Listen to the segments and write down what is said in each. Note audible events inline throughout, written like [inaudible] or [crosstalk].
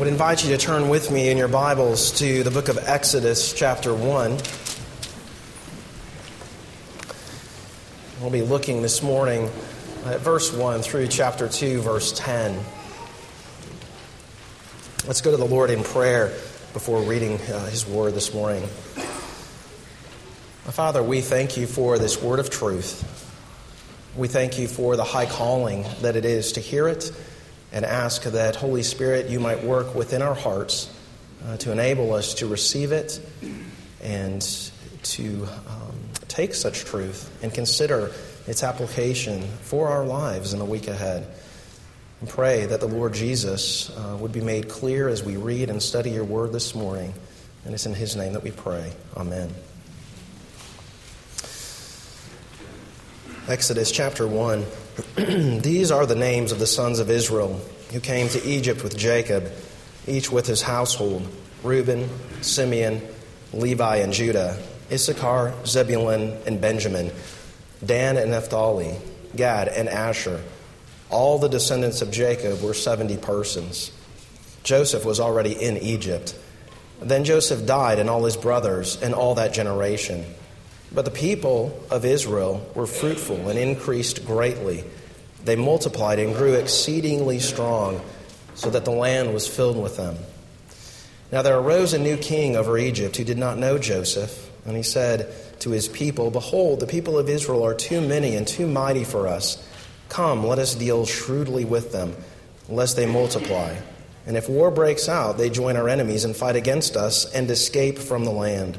would invite you to turn with me in your Bibles to the book of Exodus, chapter 1. We'll be looking this morning at verse 1 through chapter 2, verse 10. Let's go to the Lord in prayer before reading uh, His word this morning. Father, we thank you for this word of truth. We thank you for the high calling that it is to hear it and ask that, Holy Spirit, you might work within our hearts uh, to enable us to receive it and to um, take such truth and consider its application for our lives in the week ahead. And pray that the Lord Jesus uh, would be made clear as we read and study your word this morning. And it's in his name that we pray. Amen. Exodus chapter 1. [clears throat] These are the names of the sons of Israel who came to Egypt with Jacob, each with his household Reuben, Simeon, Levi, and Judah, Issachar, Zebulun, and Benjamin, Dan and Naphtali, Gad and Asher. All the descendants of Jacob were 70 persons. Joseph was already in Egypt. Then Joseph died, and all his brothers, and all that generation. But the people of Israel were fruitful and increased greatly. They multiplied and grew exceedingly strong, so that the land was filled with them. Now there arose a new king over Egypt who did not know Joseph, and he said to his people, Behold, the people of Israel are too many and too mighty for us. Come, let us deal shrewdly with them, lest they multiply. And if war breaks out, they join our enemies and fight against us and escape from the land.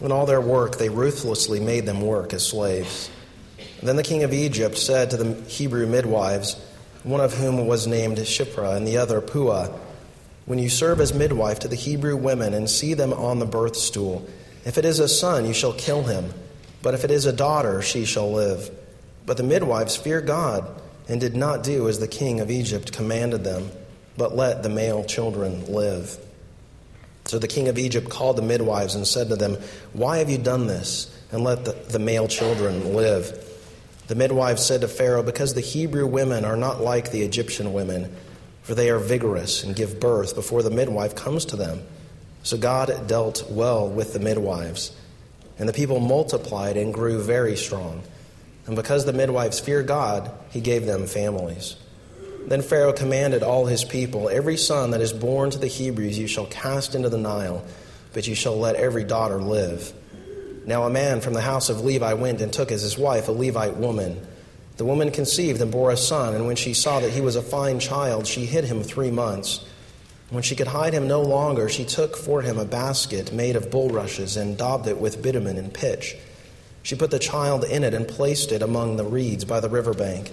In all their work, they ruthlessly made them work as slaves. then the king of Egypt said to the Hebrew midwives, one of whom was named Shiphrah and the other Puah, When you serve as midwife to the Hebrew women and see them on the birth stool, if it is a son, you shall kill him, but if it is a daughter, she shall live. But the midwives feared God and did not do as the king of Egypt commanded them, but let the male children live. So the king of Egypt called the midwives and said to them, Why have you done this? And let the, the male children live. The midwives said to Pharaoh, Because the Hebrew women are not like the Egyptian women, for they are vigorous and give birth before the midwife comes to them. So God dealt well with the midwives. And the people multiplied and grew very strong. And because the midwives feared God, he gave them families. Then Pharaoh commanded all his people Every son that is born to the Hebrews you shall cast into the Nile, but you shall let every daughter live. Now a man from the house of Levi went and took as his wife a Levite woman. The woman conceived and bore a son, and when she saw that he was a fine child, she hid him three months. When she could hide him no longer, she took for him a basket made of bulrushes and daubed it with bitumen and pitch. She put the child in it and placed it among the reeds by the river bank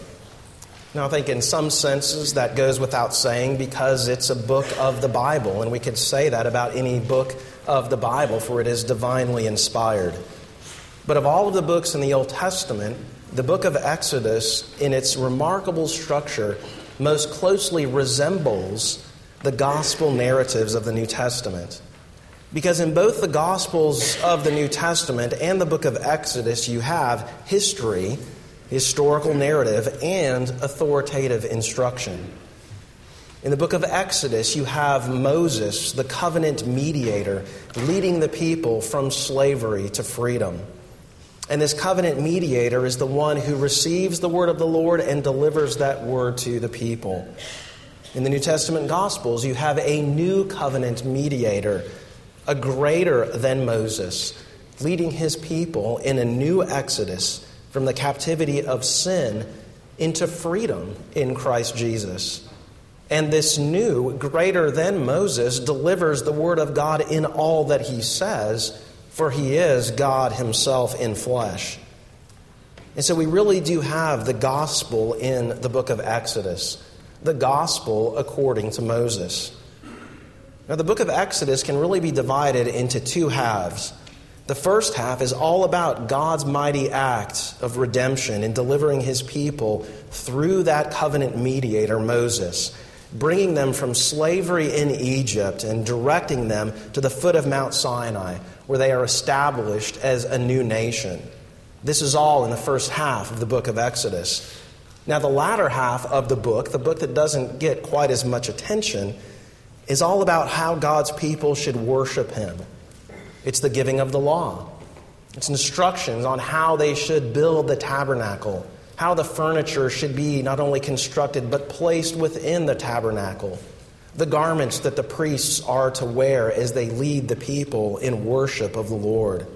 Now, I think in some senses that goes without saying because it's a book of the Bible, and we could say that about any book of the Bible, for it is divinely inspired. But of all of the books in the Old Testament, the book of Exodus, in its remarkable structure, most closely resembles the gospel narratives of the New Testament. Because in both the Gospels of the New Testament and the book of Exodus, you have history, historical narrative, and authoritative instruction. In the book of Exodus, you have Moses, the covenant mediator, leading the people from slavery to freedom. And this covenant mediator is the one who receives the word of the Lord and delivers that word to the people. In the New Testament Gospels, you have a new covenant mediator, a greater than Moses, leading his people in a new exodus from the captivity of sin into freedom in Christ Jesus. And this new, greater than Moses, delivers the word of God in all that he says, for he is God himself in flesh. And so we really do have the gospel in the book of Exodus the gospel according to Moses. Now, the book of Exodus can really be divided into two halves. The first half is all about God's mighty act of redemption in delivering his people through that covenant mediator, Moses, bringing them from slavery in Egypt and directing them to the foot of Mount Sinai, where they are established as a new nation. This is all in the first half of the book of Exodus. Now, the latter half of the book, the book that doesn't get quite as much attention, is all about how God's people should worship Him. It's the giving of the law, it's instructions on how they should build the tabernacle, how the furniture should be not only constructed but placed within the tabernacle, the garments that the priests are to wear as they lead the people in worship of the Lord.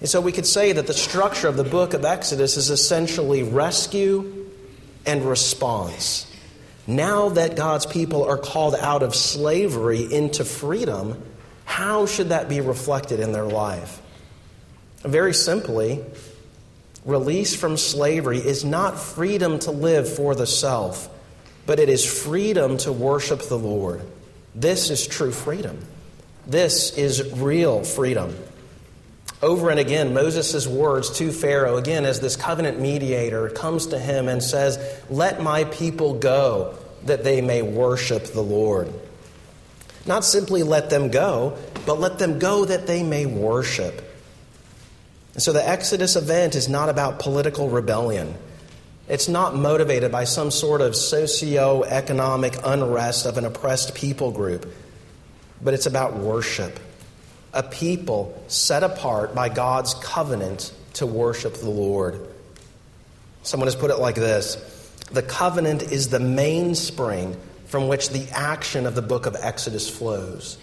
And so we could say that the structure of the book of Exodus is essentially rescue and response. Now that God's people are called out of slavery into freedom, how should that be reflected in their life? Very simply, release from slavery is not freedom to live for the self, but it is freedom to worship the Lord. This is true freedom. This is real freedom. Over and again, Moses' words to Pharaoh, again, as this covenant mediator, comes to him and says, Let my people go that they may worship the Lord. Not simply let them go, but let them go that they may worship. And so the Exodus event is not about political rebellion. It's not motivated by some sort of socio economic unrest of an oppressed people group, but it's about worship a people set apart by God's covenant to worship the Lord. Someone has put it like this The covenant is the mainspring from which the action of the book of Exodus flows.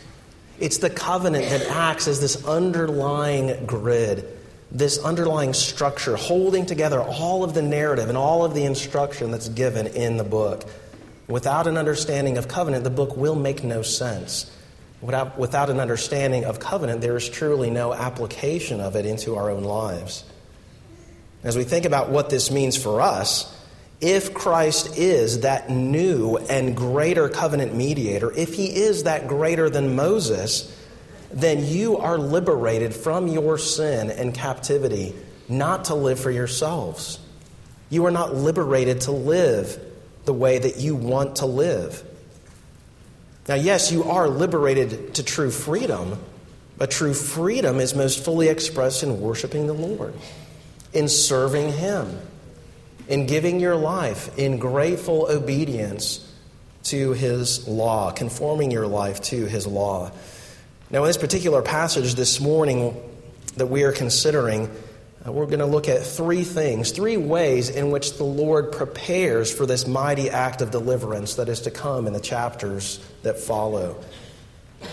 It's the covenant that acts as this underlying grid, this underlying structure, holding together all of the narrative and all of the instruction that's given in the book. Without an understanding of covenant, the book will make no sense. Without, without an understanding of covenant, there is truly no application of it into our own lives. As we think about what this means for us, if Christ is that new and greater covenant mediator, if he is that greater than Moses, then you are liberated from your sin and captivity not to live for yourselves. You are not liberated to live the way that you want to live. Now, yes, you are liberated to true freedom, but true freedom is most fully expressed in worshiping the Lord, in serving Him, in giving your life in grateful obedience to His law, conforming your life to His law. Now, in this particular passage this morning that we are considering, uh, we're going to look at three things, three ways in which the Lord prepares for this mighty act of deliverance that is to come in the chapters that follow.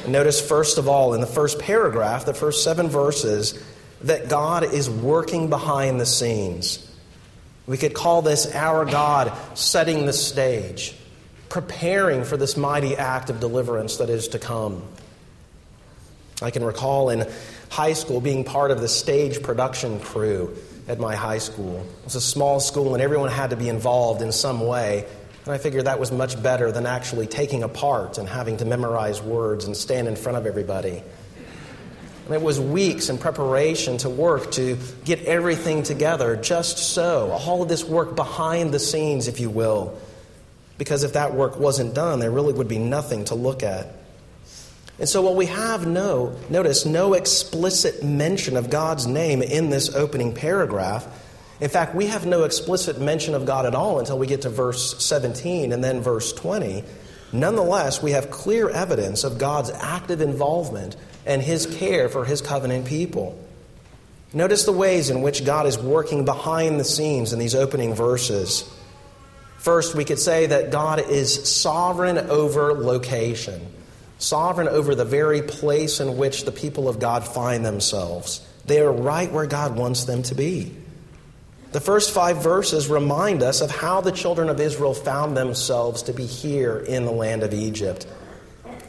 Notice, first of all, in the first paragraph, the first seven verses, that God is working behind the scenes. We could call this our God setting the stage, preparing for this mighty act of deliverance that is to come. I can recall in high school being part of the stage production crew at my high school. It was a small school, and everyone had to be involved in some way. And I figured that was much better than actually taking a part and having to memorize words and stand in front of everybody. And it was weeks in preparation to work to get everything together just so. All of this work behind the scenes, if you will. Because if that work wasn't done, there really would be nothing to look at. And so, while we have no, notice, no explicit mention of God's name in this opening paragraph, in fact, we have no explicit mention of God at all until we get to verse 17 and then verse 20. Nonetheless, we have clear evidence of God's active involvement and his care for his covenant people. Notice the ways in which God is working behind the scenes in these opening verses. First, we could say that God is sovereign over location, sovereign over the very place in which the people of God find themselves. They are right where God wants them to be. The first five verses remind us of how the children of Israel found themselves to be here in the land of Egypt,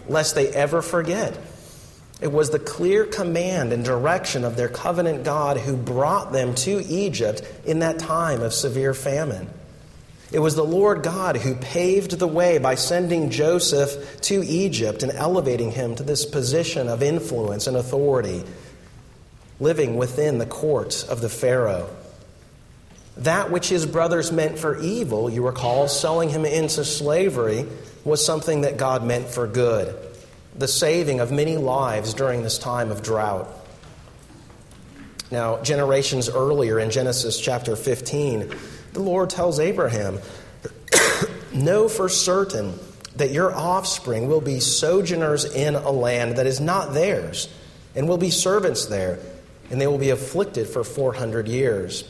lest they ever forget. It was the clear command and direction of their covenant God who brought them to Egypt in that time of severe famine. It was the Lord God who paved the way by sending Joseph to Egypt and elevating him to this position of influence and authority, living within the court of the Pharaoh. That which his brothers meant for evil, you recall, selling him into slavery, was something that God meant for good. The saving of many lives during this time of drought. Now, generations earlier in Genesis chapter 15, the Lord tells Abraham, [coughs] Know for certain that your offspring will be sojourners in a land that is not theirs, and will be servants there, and they will be afflicted for 400 years.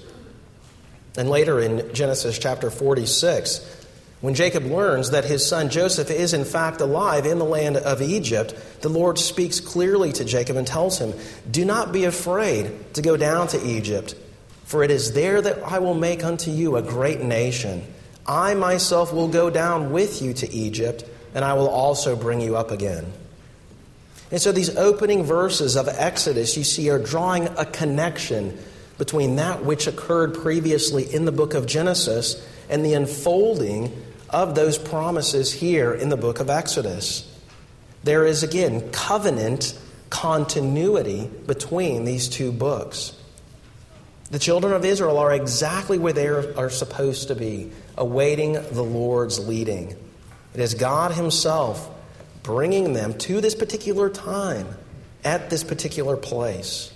And later in Genesis chapter 46, when Jacob learns that his son Joseph is in fact alive in the land of Egypt, the Lord speaks clearly to Jacob and tells him, Do not be afraid to go down to Egypt, for it is there that I will make unto you a great nation. I myself will go down with you to Egypt, and I will also bring you up again. And so these opening verses of Exodus, you see, are drawing a connection between that which occurred previously in the book of Genesis and the unfolding of those promises here in the book of Exodus. There is, again, covenant continuity between these two books. The children of Israel are exactly where they are, supposed to be, awaiting the Lord's leading. It is God Himself bringing them to this particular time, at this particular place.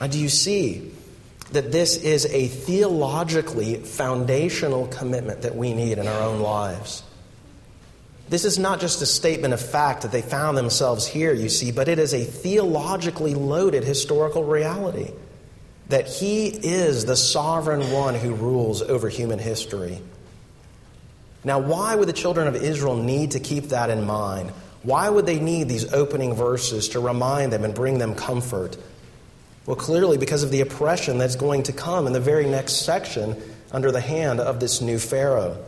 And do you see that this is a theologically foundational commitment that we need in our own lives? This is not just a statement of fact that they found themselves here, you see, but it is a theologically loaded historical reality that He is the sovereign one who rules over human history. Now, why would the children of Israel need to keep that in mind? Why would they need these opening verses to remind them and bring them comfort? Well, clearly, because of the oppression that's going to come in the very next section under the hand of this new Pharaoh.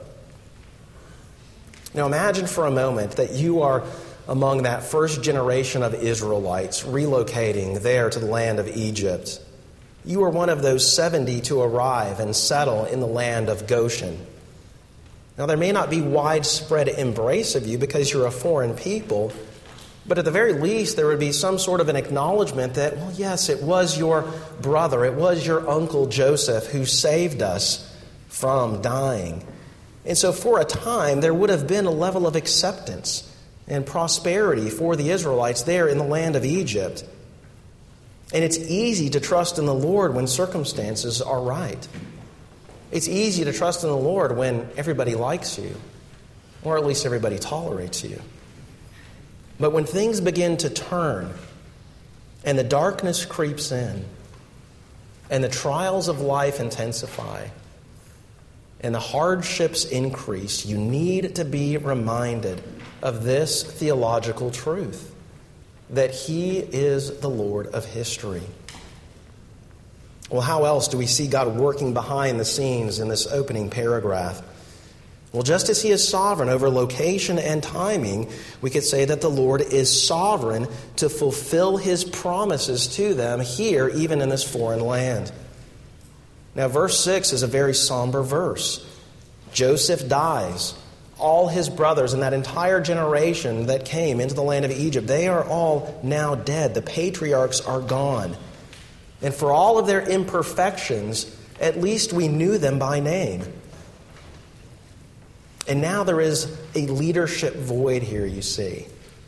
Now, imagine for a moment that you are among that first generation of Israelites relocating there to the land of Egypt. You are one of those 70 to arrive and settle in the land of Goshen. Now, there may not be widespread embrace of you because you're a foreign people, but at the very least, there would be some sort of an acknowledgement that, well, yes, it was your brother, it was your uncle Joseph who saved us from dying. And so, for a time, there would have been a level of acceptance and prosperity for the Israelites there in the land of Egypt. And it's easy to trust in the Lord when circumstances are right. It's easy to trust in the Lord when everybody likes you, or at least everybody tolerates you. But when things begin to turn and the darkness creeps in and the trials of life intensify and the hardships increase, you need to be reminded of this theological truth that He is the Lord of history. Well, how else do we see God working behind the scenes in this opening paragraph? Well, just as He is sovereign over location and timing, we could say that the Lord is sovereign to fulfill His promises to them here, even in this foreign land. Now, verse 6 is a very somber verse. Joseph dies. All his brothers and that entire generation that came into the land of Egypt, they are all now dead. The patriarchs are gone. And for all of their imperfections, at least we knew them by name. And now there is a leadership void here, you see.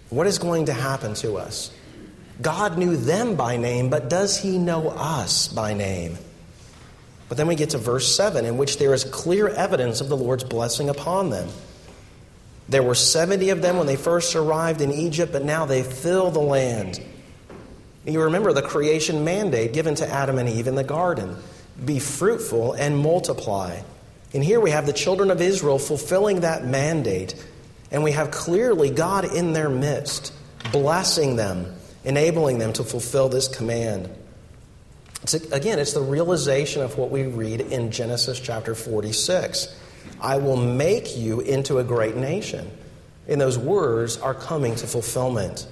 What is going to happen to us? God knew them by name, but does he know us by name? But then we get to verse 7, in which there is clear evidence of the Lord's blessing upon them. There were 70 of them when they first arrived in Egypt, but now they fill the land. You remember the creation mandate given to Adam and Eve in the garden be fruitful and multiply. And here we have the children of Israel fulfilling that mandate, and we have clearly God in their midst, blessing them, enabling them to fulfill this command. It's, again, it's the realization of what we read in Genesis chapter 46. I will make you into a great nation. And those words are coming to fulfillment.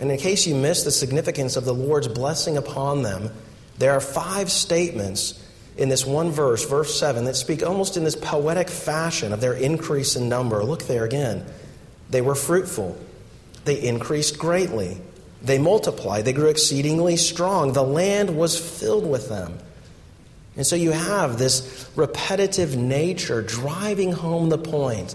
And in case you miss the significance of the Lord's blessing upon them, there are five statements in this one verse, verse 7, that speak almost in this poetic fashion of their increase in number. Look there again. They were fruitful, they increased greatly, they multiplied, they grew exceedingly strong. The land was filled with them. And so you have this repetitive nature driving home the point,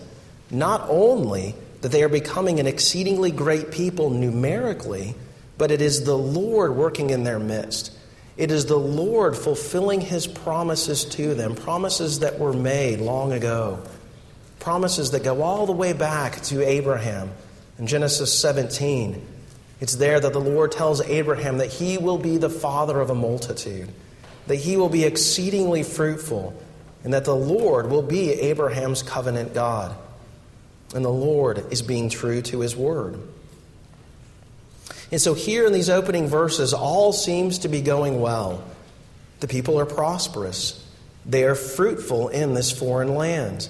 not only that they are becoming an exceedingly great people numerically, but it is the Lord working in their midst. It is the Lord fulfilling his promises to them, promises that were made long ago, promises that go all the way back to Abraham in Genesis 17. It's there that the Lord tells Abraham that he will be the father of a multitude, that he will be exceedingly fruitful, and that the Lord will be Abraham's covenant God. And the Lord is being true to his word. And so, here in these opening verses, all seems to be going well. The people are prosperous, they are fruitful in this foreign land.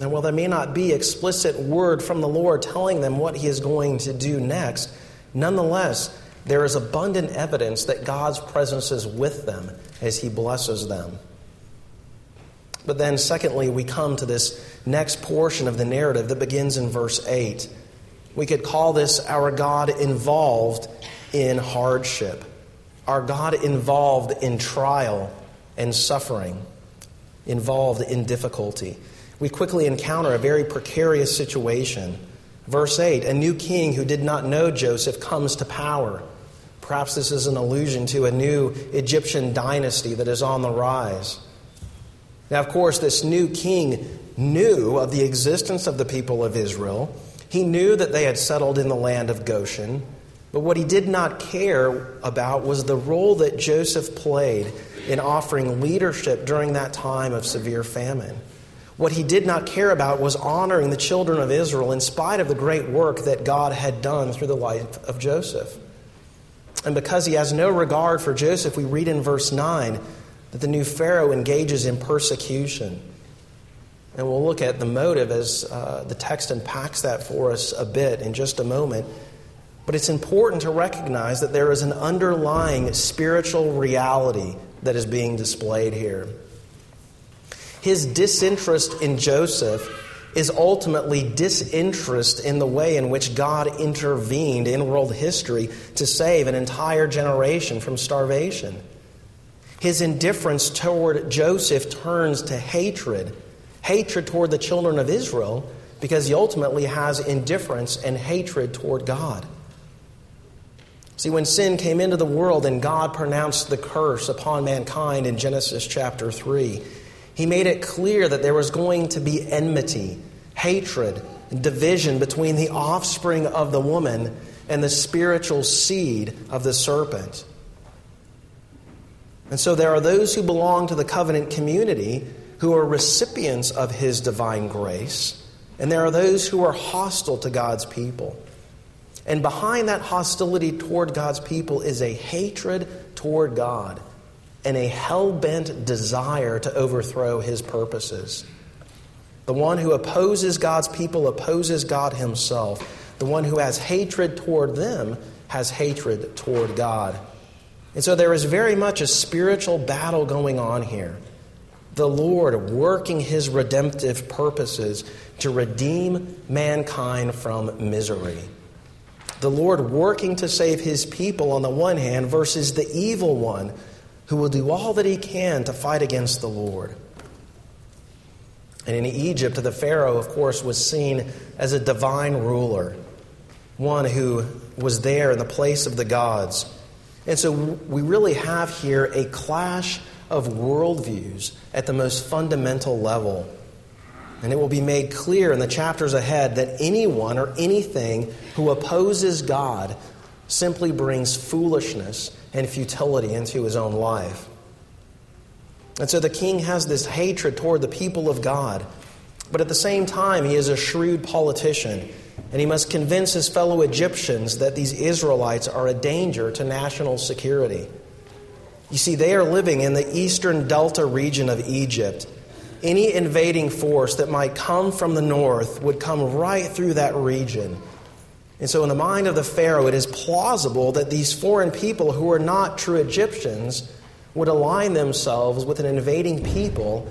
And while there may not be explicit word from the Lord telling them what He is going to do next, nonetheless, there is abundant evidence that God's presence is with them as He blesses them. But then, secondly, we come to this next portion of the narrative that begins in verse 8. We could call this our God involved in hardship, our God involved in trial and suffering, involved in difficulty. We quickly encounter a very precarious situation. Verse 8 A new king who did not know Joseph comes to power. Perhaps this is an allusion to a new Egyptian dynasty that is on the rise. Now, of course, this new king knew of the existence of the people of Israel he knew that they had settled in the land of Goshen, but what he did not care about was the role that Joseph played in offering leadership during that time of severe famine. What he did not care about was honoring the children of Israel in spite of the great work that God had done through the life of Joseph. And because he has no regard for Joseph, we read in verse 9 that the new Pharaoh engages in persecution. And we'll look at the motive as uh, the text unpacks that for us a bit in just a moment. But it's important to recognize that there is an underlying spiritual reality that is being displayed here. His disinterest in Joseph is ultimately disinterest in the way in which God intervened in world history to save an entire generation from starvation. His indifference toward Joseph turns to hatred hatred toward the children of Israel because he ultimately has indifference and hatred toward God. See, when sin came into the world and God pronounced the curse upon mankind in Genesis chapter 3, he made it clear that there was going to be enmity, hatred, division between the offspring of the woman and the spiritual seed of the serpent. And so there are those who belong to the covenant community who are recipients of His divine grace, and there are those who are hostile to God's people. And behind that hostility toward God's people is a hatred toward God and a hell bent desire to overthrow His purposes. The one who opposes God's people opposes God Himself. The one who has hatred toward them has hatred toward God. And so there is very much a spiritual battle going on here the Lord working his redemptive purposes to redeem mankind from misery. The Lord working to save his people on the one hand versus the evil one who will do all that he can to fight against the Lord. And in Egypt, the Pharaoh, of course, was seen as a divine ruler, one who was there in the place of the gods. And so we really have here a clash of worldviews at the most fundamental level. And it will be made clear in the chapters ahead that anyone or anything who opposes God simply brings foolishness and futility into his own life. And so the king has this hatred toward the people of God. But at the same time, he is a shrewd politician, and he must convince his fellow Egyptians that these Israelites are a danger to national security. You see, they are living in the eastern delta region of Egypt. Any invading force that might come from the north would come right through that region. And so, in the mind of the Pharaoh, it is plausible that these foreign people who are not true Egyptians would align themselves with an invading people,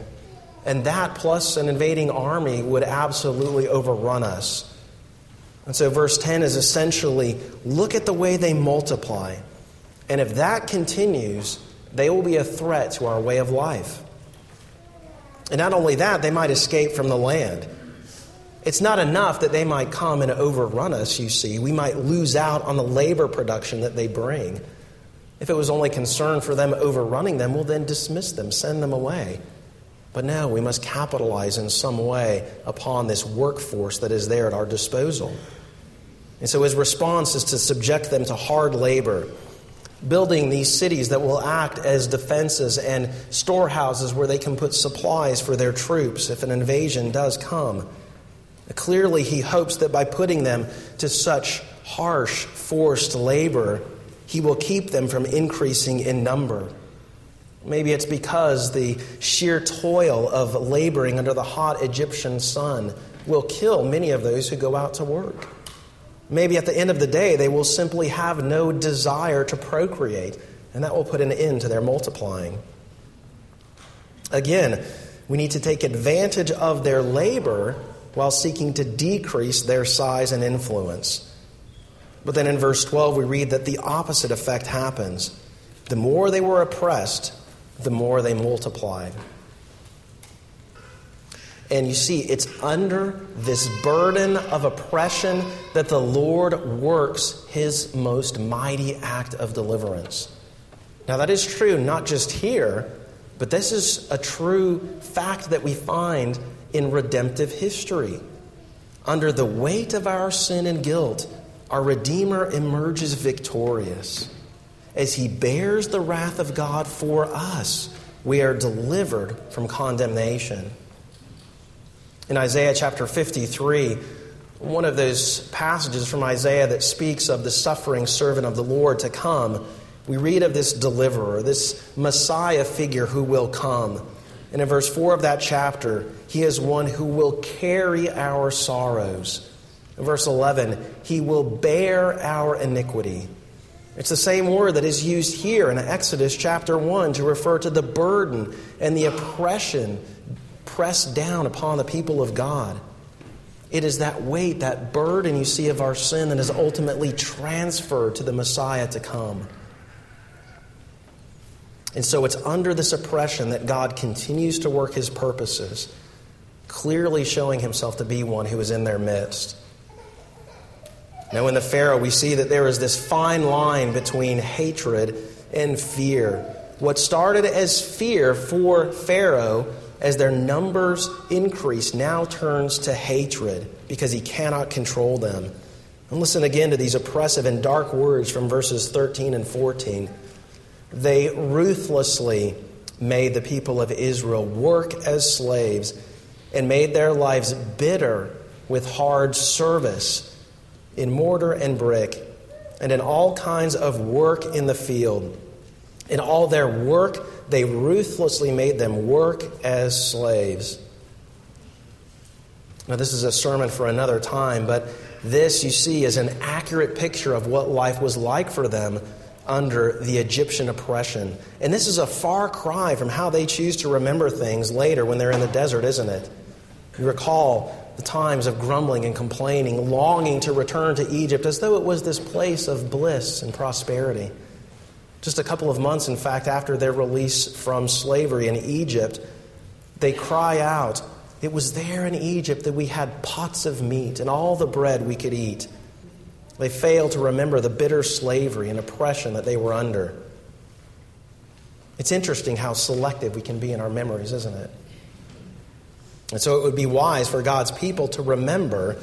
and that plus an invading army would absolutely overrun us. And so, verse 10 is essentially look at the way they multiply. And if that continues, they will be a threat to our way of life. And not only that, they might escape from the land. It's not enough that they might come and overrun us, you see. We might lose out on the labor production that they bring. If it was only concern for them overrunning them, we'll then dismiss them, send them away. But now we must capitalize in some way upon this workforce that is there at our disposal. And so his response is to subject them to hard labor, building these cities that will act as defenses and storehouses where they can put supplies for their troops if an invasion does come. Clearly, he hopes that by putting them to such harsh, forced labor, he will keep them from increasing in number. Maybe it's because the sheer toil of laboring under the hot Egyptian sun will kill many of those who go out to work. Maybe at the end of the day, they will simply have no desire to procreate, and that will put an end to their multiplying. Again, we need to take advantage of their labor while seeking to decrease their size and influence. But then in verse 12, we read that the opposite effect happens. The more they were oppressed, the more they multiplied. And you see, it's under this burden of oppression that the Lord works his most mighty act of deliverance. Now, that is true not just here, but this is a true fact that we find in redemptive history. Under the weight of our sin and guilt, our Redeemer emerges victorious. As he bears the wrath of God for us, we are delivered from condemnation. In Isaiah chapter 53, one of those passages from Isaiah that speaks of the suffering servant of the Lord to come, we read of this deliverer, this Messiah figure who will come. And in verse 4 of that chapter, he is one who will carry our sorrows verse 11, he will bear our iniquity. It's the same word that is used here in Exodus chapter 1 to refer to the burden and the oppression pressed down upon the people of God. It is that weight, that burden you see of our sin that is ultimately transferred to the Messiah to come. And so it's under this oppression that God continues to work his purposes, clearly showing himself to be one who is in their midst. Now, in the Pharaoh, we see that there is this fine line between hatred and fear. What started as fear for Pharaoh as their numbers increase now turns to hatred because he cannot control them. And listen again to these oppressive and dark words from verses 13 and 14. They ruthlessly made the people of Israel work as slaves and made their lives bitter with hard service in mortar and brick, and in all kinds of work in the field. In all their work, they ruthlessly made them work as slaves. Now, this is a sermon for another time, but this, you see, is an accurate picture of what life was like for them under the Egyptian oppression. And this is a far cry from how they choose to remember things later when they're in the desert, isn't it? You recall the times of grumbling and complaining, longing to return to Egypt as though it was this place of bliss and prosperity. Just a couple of months, in fact, after their release from slavery in Egypt, they cry out It was there in Egypt that we had pots of meat and all the bread we could eat. They fail to remember the bitter slavery and oppression that they were under. It's interesting how selective we can be in our memories, isn't it? And so it would be wise for God's people to remember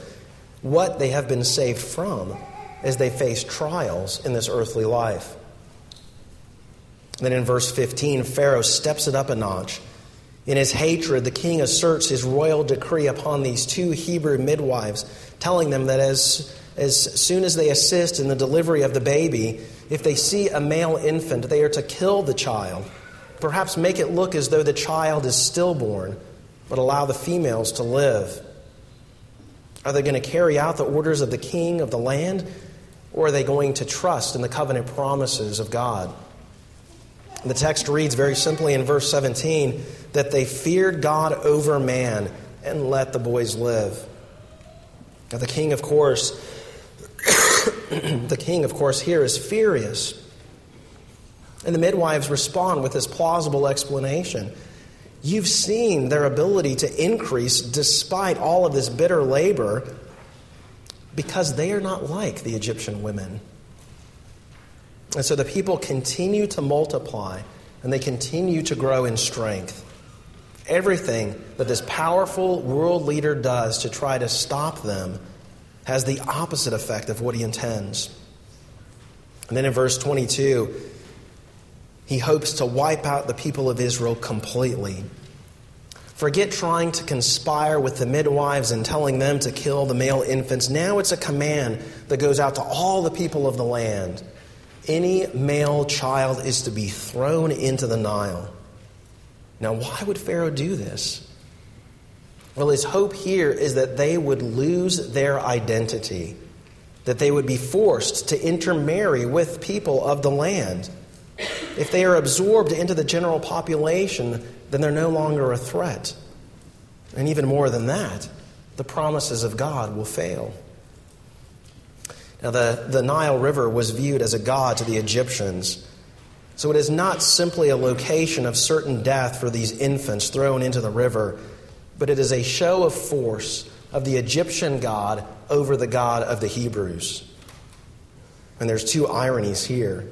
what they have been saved from as they face trials in this earthly life. Then in verse 15, Pharaoh steps it up a notch. In his hatred, the king asserts his royal decree upon these two Hebrew midwives, telling them that as, as soon as they assist in the delivery of the baby, if they see a male infant, they are to kill the child, perhaps make it look as though the child is stillborn, but allow the females to live. Are they going to carry out the orders of the king of the land, or are they going to trust in the covenant promises of God? The text reads very simply in verse 17 that they feared God over man and let the boys live. Now, the king, of course, [coughs] the king, of course, here is furious. And the midwives respond with this plausible explanation. You've seen their ability to increase despite all of this bitter labor because they are not like the Egyptian women. And so the people continue to multiply and they continue to grow in strength. Everything that this powerful world leader does to try to stop them has the opposite effect of what he intends. And then in verse 22, he hopes to wipe out the people of Israel completely. Forget trying to conspire with the midwives and telling them to kill the male infants. Now it's a command that goes out to all the people of the land any male child is to be thrown into the Nile. Now, why would Pharaoh do this? Well, his hope here is that they would lose their identity, that they would be forced to intermarry with people of the land. If they are absorbed into the general population, then they're no longer a threat. And even more than that, the promises of God will fail. Now, the, the Nile River was viewed as a god to the Egyptians. So it is not simply a location of certain death for these infants thrown into the river, but it is a show of force of the Egyptian God over the God of the Hebrews. And there's two ironies here.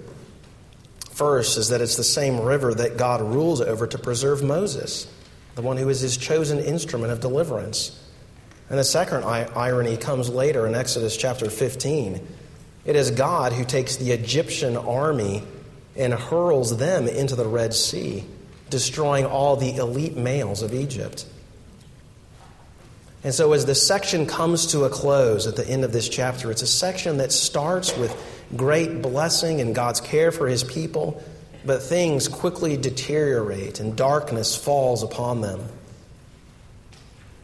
First is that it's the same river that God rules over to preserve Moses, the one who is his chosen instrument of deliverance. And the second irony comes later in Exodus chapter 15. It is God who takes the Egyptian army and hurls them into the Red Sea, destroying all the elite males of Egypt. And so, as this section comes to a close at the end of this chapter, it's a section that starts with great blessing and God's care for his people, but things quickly deteriorate and darkness falls upon them.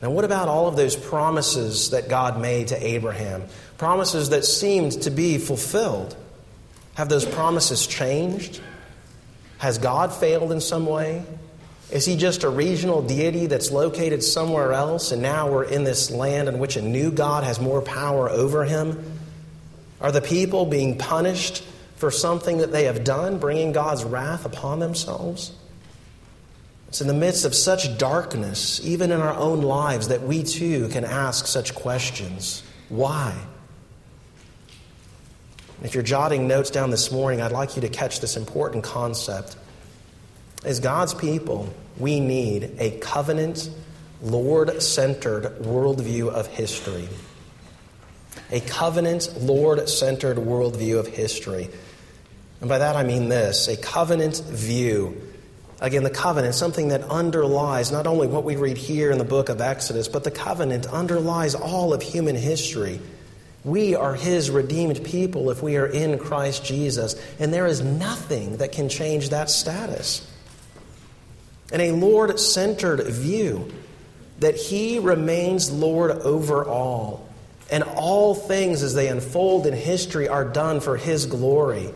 Now, what about all of those promises that God made to Abraham? Promises that seemed to be fulfilled. Have those promises changed? Has God failed in some way? Is he just a regional deity that's located somewhere else, and now we're in this land in which a new God has more power over him? Are the people being punished for something that they have done, bringing God's wrath upon themselves? It's in the midst of such darkness, even in our own lives, that we too can ask such questions. Why? If you're jotting notes down this morning, I'd like you to catch this important concept. As God's people, we need a covenant, Lord centered worldview of history. A covenant, Lord centered worldview of history. And by that I mean this a covenant view Again, the covenant, something that underlies not only what we read here in the book of Exodus, but the covenant underlies all of human history. We are His redeemed people if we are in Christ Jesus, and there is nothing that can change that status. And a Lord centered view that He remains Lord over all, and all things as they unfold in history are done for His glory.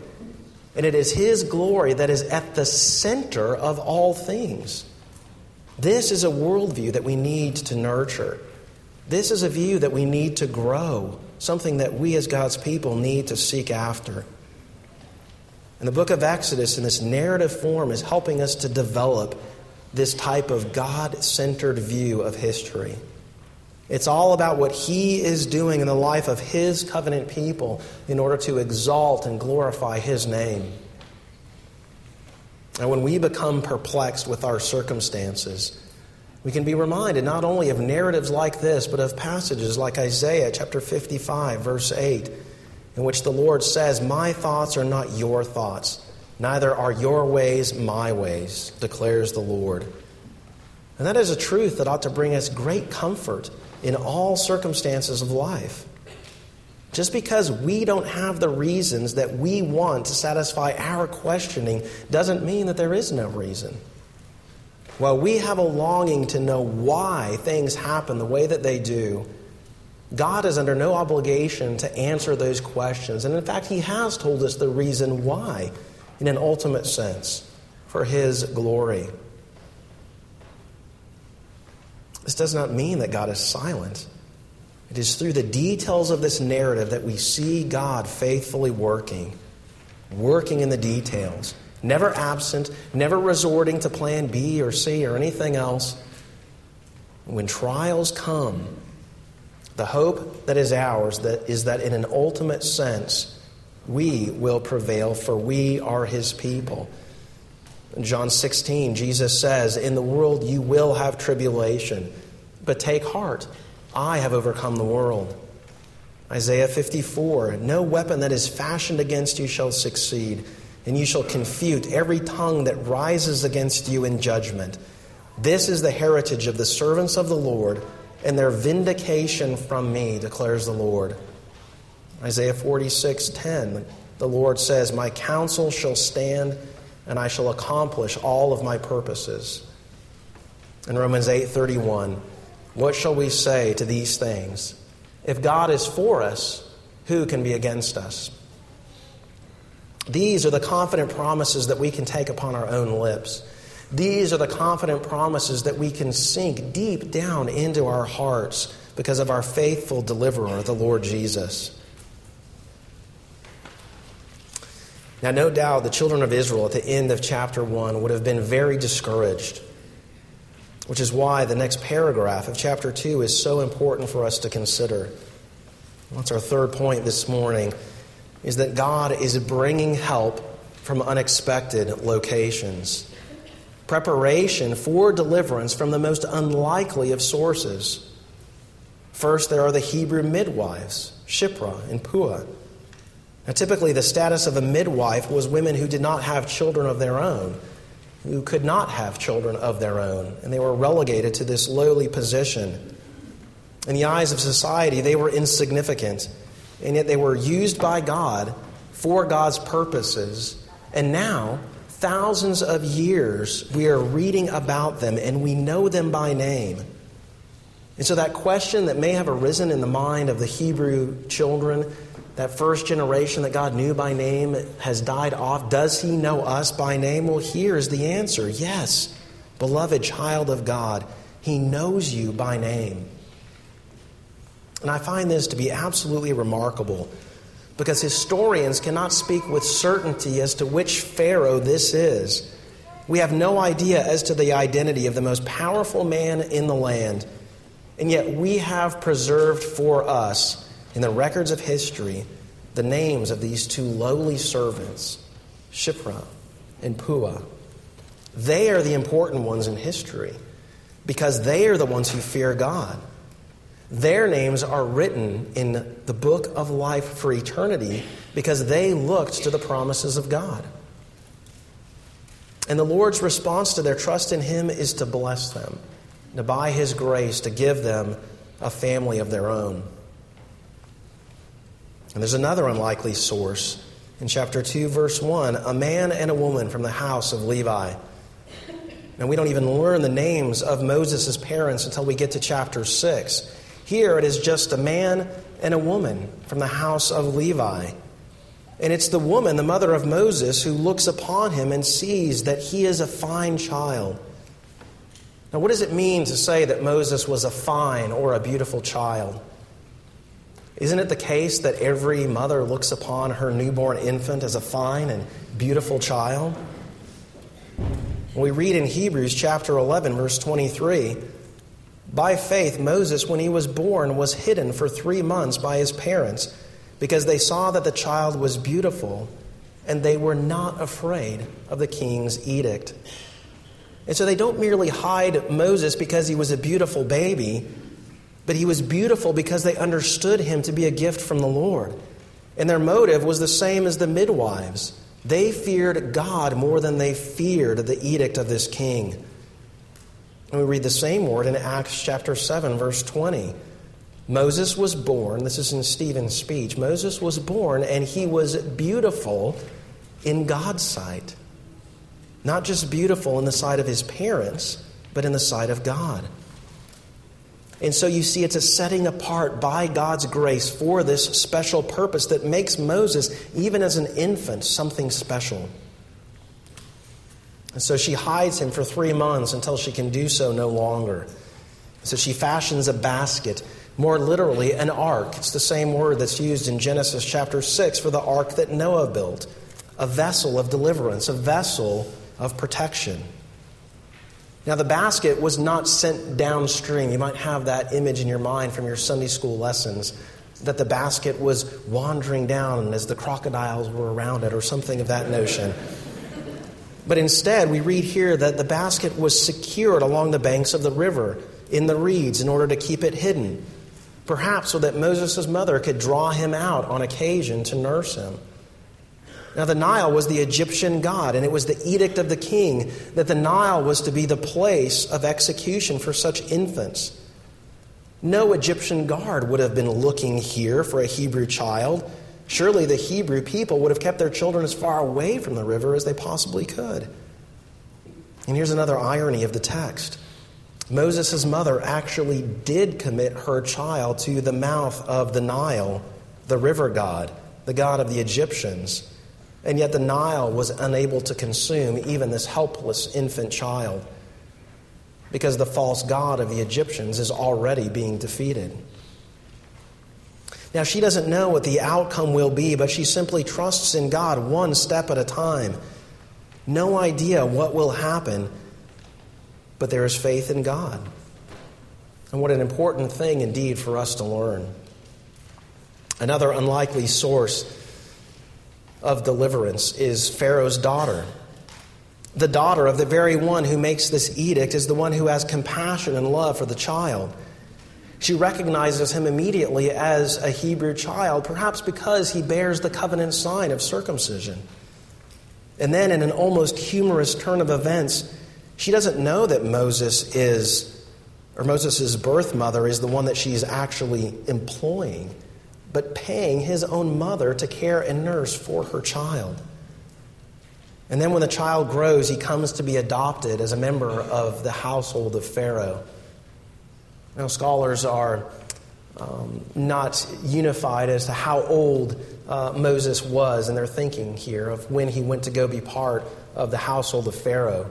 And it is His glory that is at the center of all things. This is a worldview that we need to nurture. This is a view that we need to grow, something that we as God's people need to seek after. And the book of Exodus, in this narrative form, is helping us to develop this type of God centered view of history. It's all about what He is doing in the life of His covenant people in order to exalt and glorify His name. And when we become perplexed with our circumstances, we can be reminded not only of narratives like this, but of passages like Isaiah chapter 55, verse 8, in which the Lord says, My thoughts are not your thoughts, neither are your ways my ways, declares the Lord. And that is a truth that ought to bring us great comfort in all circumstances of life. Just because we don't have the reasons that we want to satisfy our questioning doesn't mean that there is no reason. While we have a longing to know why things happen the way that they do, God is under no obligation to answer those questions. And in fact, He has told us the reason why in an ultimate sense for His glory. This does not mean that God is silent. It is through the details of this narrative that we see God faithfully working, working in the details, never absent, never resorting to plan B or C or anything else. When trials come, the hope that is ours that is that in an ultimate sense, we will prevail, for we are his people. In John 16, Jesus says, In the world you will have tribulation, but take heart. I have overcome the world. Isaiah 54 No weapon that is fashioned against you shall succeed, and you shall confute every tongue that rises against you in judgment. This is the heritage of the servants of the Lord, and their vindication from me, declares the Lord. Isaiah 46 10 The Lord says, My counsel shall stand and I shall accomplish all of my purposes. In Romans 8:31, what shall we say to these things? If God is for us, who can be against us? These are the confident promises that we can take upon our own lips. These are the confident promises that we can sink deep down into our hearts because of our faithful deliverer, the Lord Jesus. Now, no doubt the children of Israel at the end of chapter 1 would have been very discouraged, which is why the next paragraph of chapter 2 is so important for us to consider. That's our third point this morning is that God is bringing help from unexpected locations. Preparation for deliverance from the most unlikely of sources. First, there are the Hebrew midwives, Shiphrah and Puah. Now, typically, the status of a midwife was women who did not have children of their own, who could not have children of their own, and they were relegated to this lowly position. In the eyes of society, they were insignificant, and yet they were used by God for God's purposes. And now, thousands of years, we are reading about them and we know them by name. And so, that question that may have arisen in the mind of the Hebrew children that first generation that God knew by name has died off. Does he know us by name? Well, here's the answer yes, beloved child of God, he knows you by name. And I find this to be absolutely remarkable because historians cannot speak with certainty as to which Pharaoh this is. We have no idea as to the identity of the most powerful man in the land, and yet we have preserved for us in the records of history the names of these two lowly servants, Shiphrah and Puah. They are the important ones in history because they are the ones who fear God. Their names are written in the book of life for eternity because they looked to the promises of God. And the Lord's response to their trust in Him is to bless them, to by His grace, to give them a family of their own. And there's another unlikely source. In chapter 2, verse 1, a man and a woman from the house of Levi. Now, we don't even learn the names of Moses' parents until we get to chapter 6. Here it is just a man and a woman from the house of Levi. And it's the woman, the mother of Moses, who looks upon him and sees that he is a fine child. Now, what does it mean to say that Moses was a fine or a beautiful child? Isn't it the case that every mother looks upon her newborn infant as a fine and beautiful child? We read in Hebrews chapter 11, verse 23 By faith, Moses, when he was born, was hidden for three months by his parents because they saw that the child was beautiful and they were not afraid of the king's edict. And so they don't merely hide Moses because he was a beautiful baby, but he was beautiful because they understood him to be a gift from the Lord. And their motive was the same as the midwives. They feared God more than they feared the edict of this king. And we read the same word in Acts chapter 7, verse 20. Moses was born, this is in Stephen's speech. Moses was born and he was beautiful in God's sight. Not just beautiful in the sight of his parents, but in the sight of God. And so you see, it's a setting apart by God's grace for this special purpose that makes Moses, even as an infant, something special. And so she hides him for three months until she can do so no longer. So she fashions a basket, more literally, an ark. It's the same word that's used in Genesis chapter 6 for the ark that Noah built a vessel of deliverance, a vessel of protection. Now, the basket was not sent downstream. You might have that image in your mind from your Sunday school lessons that the basket was wandering down as the crocodiles were around it, or something of that notion. But instead, we read here that the basket was secured along the banks of the river in the reeds in order to keep it hidden, perhaps so that Moses' mother could draw him out on occasion to nurse him. Now, the Nile was the Egyptian god, and it was the edict of the king that the Nile was to be the place of execution for such infants. No Egyptian guard would have been looking here for a Hebrew child. Surely the Hebrew people would have kept their children as far away from the river as they possibly could. And here's another irony of the text Moses' mother actually did commit her child to the mouth of the Nile, the river god, the god of the Egyptians. And yet the Nile was unable to consume even this helpless infant child because the false god of the Egyptians is already being defeated. Now, she doesn't know what the outcome will be, but she simply trusts in God one step at a time. No idea what will happen, but there is faith in God. And what an important thing indeed for us to learn. Another unlikely source of deliverance is Pharaoh's daughter. The daughter of the very one who makes this edict is the one who has compassion and love for the child. She recognizes him immediately as a Hebrew child, perhaps because he bears the covenant sign of circumcision. And then, in an almost humorous turn of events, she doesn't know that Moses is, or Moses' birth mother is the one that she's actually employing but paying his own mother to care and nurse for her child. And then when the child grows, he comes to be adopted as a member of the household of Pharaoh. Now, scholars are um, not unified as to how old uh, Moses was in their thinking here of when he went to go be part of the household of Pharaoh.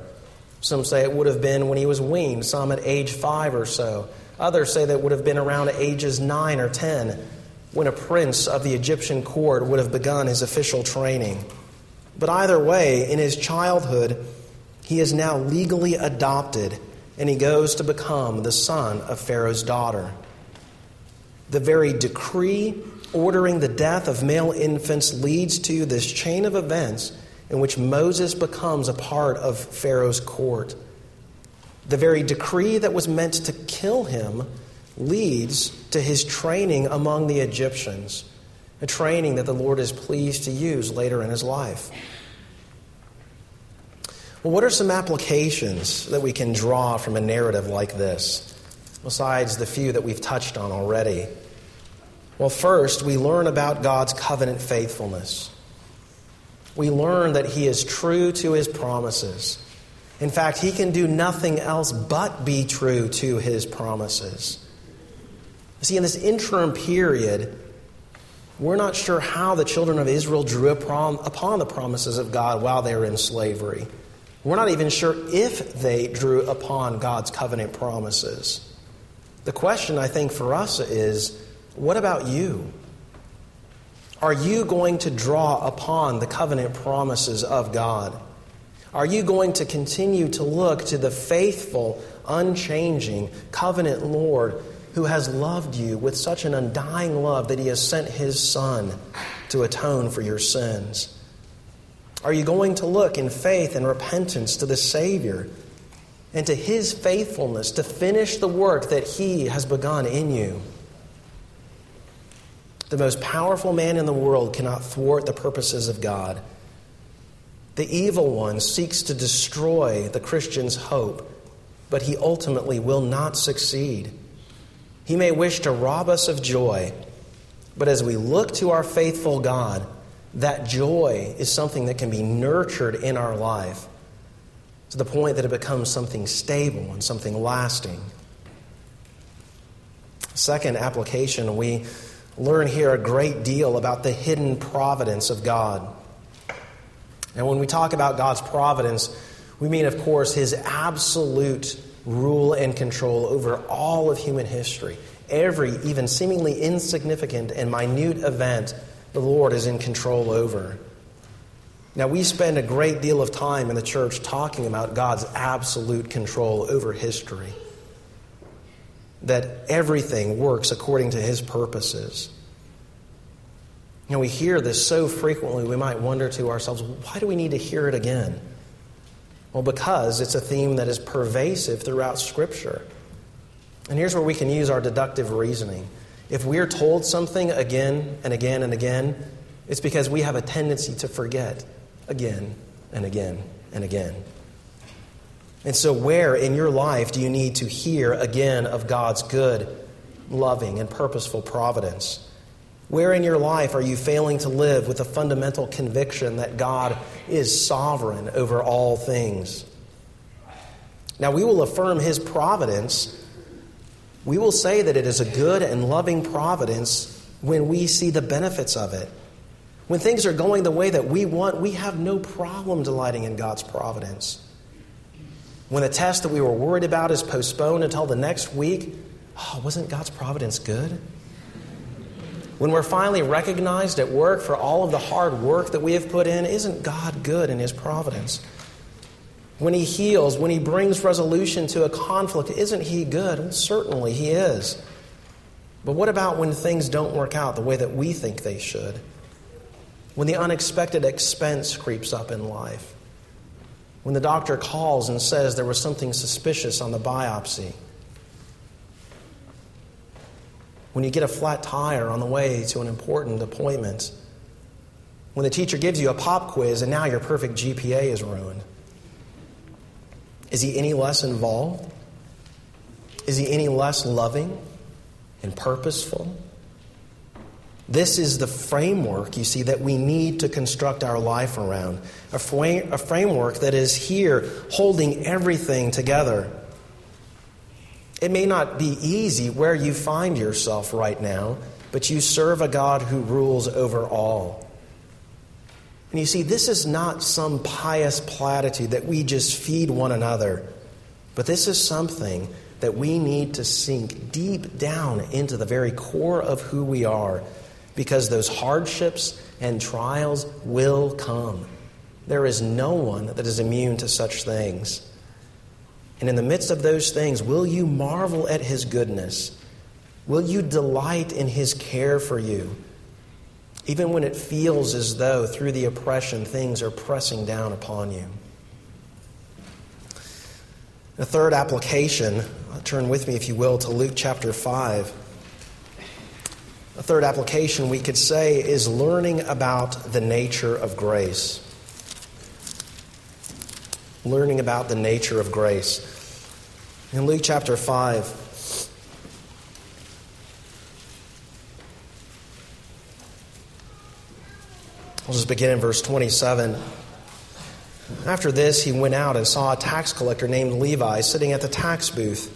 Some say it would have been when he was weaned, some at age five or so. Others say that would have been around ages nine or ten when a prince of the Egyptian court would have begun his official training. But either way, in his childhood, he is now legally adopted and he goes to become the son of Pharaoh's daughter. The very decree ordering the death of male infants leads to this chain of events in which Moses becomes a part of Pharaoh's court. The very decree that was meant to kill him leads to his training among the Egyptians, a training that the Lord is pleased to use later in his life. Well, what are some applications that we can draw from a narrative like this, besides the few that we've touched on already? Well, first, we learn about God's covenant faithfulness. We learn that He is true to His promises. In fact, He can do nothing else but be true to His promises. See, in this interim period, we're not sure how the children of Israel drew upon the promises of God while they were in slavery. We're not even sure if they drew upon God's covenant promises. The question, I think, for us is what about you? Are you going to draw upon the covenant promises of God? Are you going to continue to look to the faithful, unchanging, covenant Lord who has loved you with such an undying love that he has sent his Son to atone for your sins? Are you going to look in faith and repentance to the Savior and to his faithfulness to finish the work that he has begun in you? The most powerful man in the world cannot thwart the purposes of God. The evil one seeks to destroy the Christian's hope, but he ultimately will not succeed. He may wish to rob us of joy, but as we look to our faithful God, that joy is something that can be nurtured in our life to the point that it becomes something stable and something lasting. Second application, we learn here a great deal about the hidden providence of God. And when we talk about God's providence, we mean, of course, his absolute rule and control over all of human history. Every, even seemingly insignificant and minute event, the Lord is in control over. Now, we spend a great deal of time in the church talking about God's absolute control over history that everything works according to his purposes. You know, we hear this so frequently, we might wonder to ourselves, why do we need to hear it again? Well, because it's a theme that is pervasive throughout Scripture. And here's where we can use our deductive reasoning. If we're told something again and again and again, it's because we have a tendency to forget again and again and again. And so, where in your life do you need to hear again of God's good, loving, and purposeful providence? Where in your life are you failing to live with a fundamental conviction that God is sovereign over all things? Now, we will affirm His providence. We will say that it is a good and loving providence when we see the benefits of it. When things are going the way that we want, we have no problem delighting in God's providence. When a test that we were worried about is postponed until the next week, oh, wasn't God's providence good? When we're finally recognized at work for all of the hard work that we have put in, isn't God good in His providence? When He heals, when He brings resolution to a conflict, isn't He good? Well, certainly He is. But what about when things don't work out the way that we think they should? When the unexpected expense creeps up in life? when the doctor calls and says there was something suspicious on the biopsy. When you get a flat tire on the way to an important appointment. When the teacher gives you a pop quiz and now your perfect GPA is ruined. Is he any less involved? Is he any less loving and purposeful? This is the framework, you see, that we need to construct our life around. A, frame, a framework that is here holding everything together. It may not be easy where you find yourself right now, but you serve a God who rules over all. And you see, this is not some pious platitude that we just feed one another, but this is something that we need to sink deep down into the very core of who we are because those hardships and trials will come. There is no one that is immune to such things. And in the midst of those things, will you marvel at his goodness? Will you delight in his care for you? Even when it feels as though through the oppression things are pressing down upon you. The third application, uh, turn with me, if you will, to Luke chapter 5. A third application we could say is learning about the nature of grace. Learning about the nature of grace. In Luke chapter 5, I'll just begin in verse 27. After this, he went out and saw a tax collector named Levi sitting at the tax booth.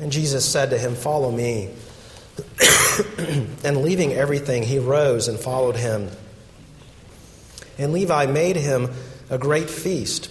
And Jesus said to him, Follow me. [coughs] and leaving everything, he rose and followed him. And Levi made him a great feast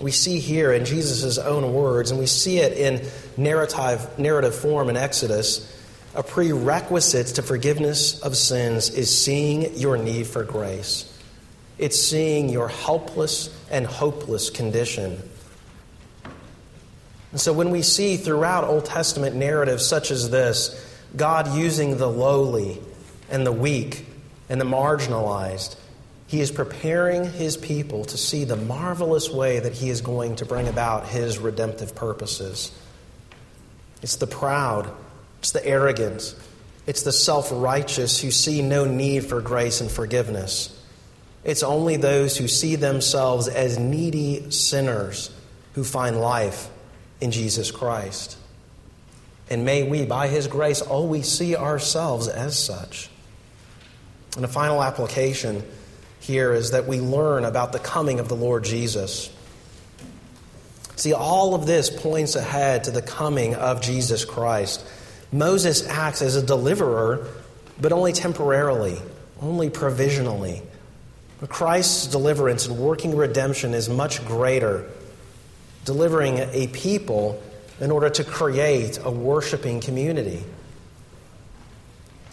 We see here in Jesus' own words, and we see it in narrative, narrative form in Exodus, a prerequisite to forgiveness of sins is seeing your need for grace. It's seeing your helpless and hopeless condition. And so when we see throughout Old Testament narratives such as this, God using the lowly and the weak and the marginalized, He is preparing His people to see the marvelous way that He is going to bring about His redemptive purposes. It's the proud, it's the arrogant, it's the self righteous who see no need for grace and forgiveness. It's only those who see themselves as needy sinners who find life in Jesus Christ. And may we, by His grace, always see ourselves as such. And a final application here is that we learn about the coming of the Lord Jesus. See, all of this points ahead to the coming of Jesus Christ. Moses acts as a deliverer, but only temporarily, only provisionally. Christ's deliverance and working redemption is much greater delivering a people in order to create a worshiping community.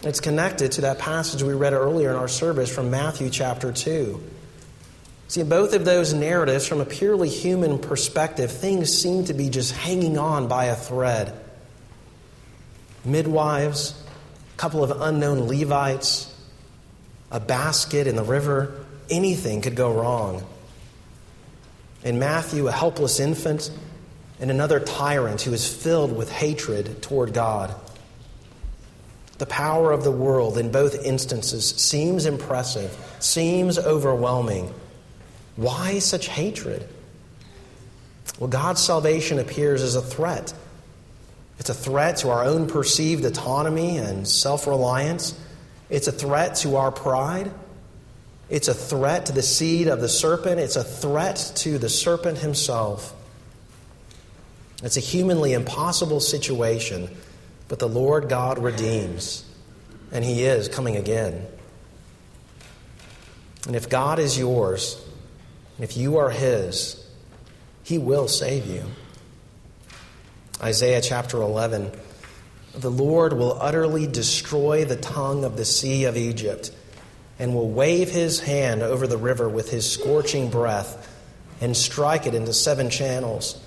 It's connected to that passage we read earlier in our service from Matthew chapter 2. See, in both of those narratives, from a purely human perspective, things seem to be just hanging on by a thread. Midwives, a couple of unknown Levites, a basket in the river, anything could go wrong. In Matthew, a helpless infant, and another tyrant who is filled with hatred toward God. The power of the world in both instances seems impressive, seems overwhelming. Why such hatred? Well, God's salvation appears as a threat. It's a threat to our own perceived autonomy and self reliance. It's a threat to our pride. It's a threat to the seed of the serpent. It's a threat to the serpent himself. It's a humanly impossible situation, but the Lord God redeems, and He is coming again. And if God is yours, if you are His, He will save you. Isaiah chapter 11 The Lord will utterly destroy the tongue of the sea of Egypt and will wave his hand over the river with his scorching breath and strike it into seven channels.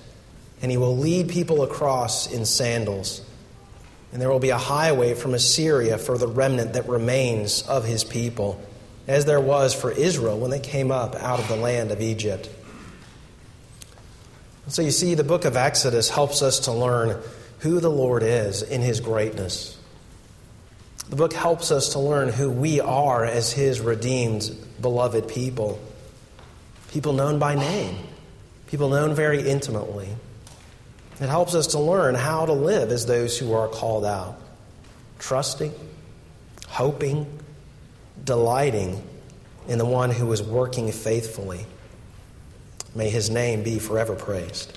And he will lead people across in sandals. And there will be a highway from Assyria for the remnant that remains of his people, as there was for Israel when they came up out of the land of Egypt. So you see, the book of Exodus helps us to learn who the Lord is in his greatness. The book helps us to learn who we are as His redeemed, beloved people. People known by name, people known very intimately. It helps us to learn how to live as those who are called out, trusting, hoping, delighting in the one who is working faithfully. May his name be forever praised.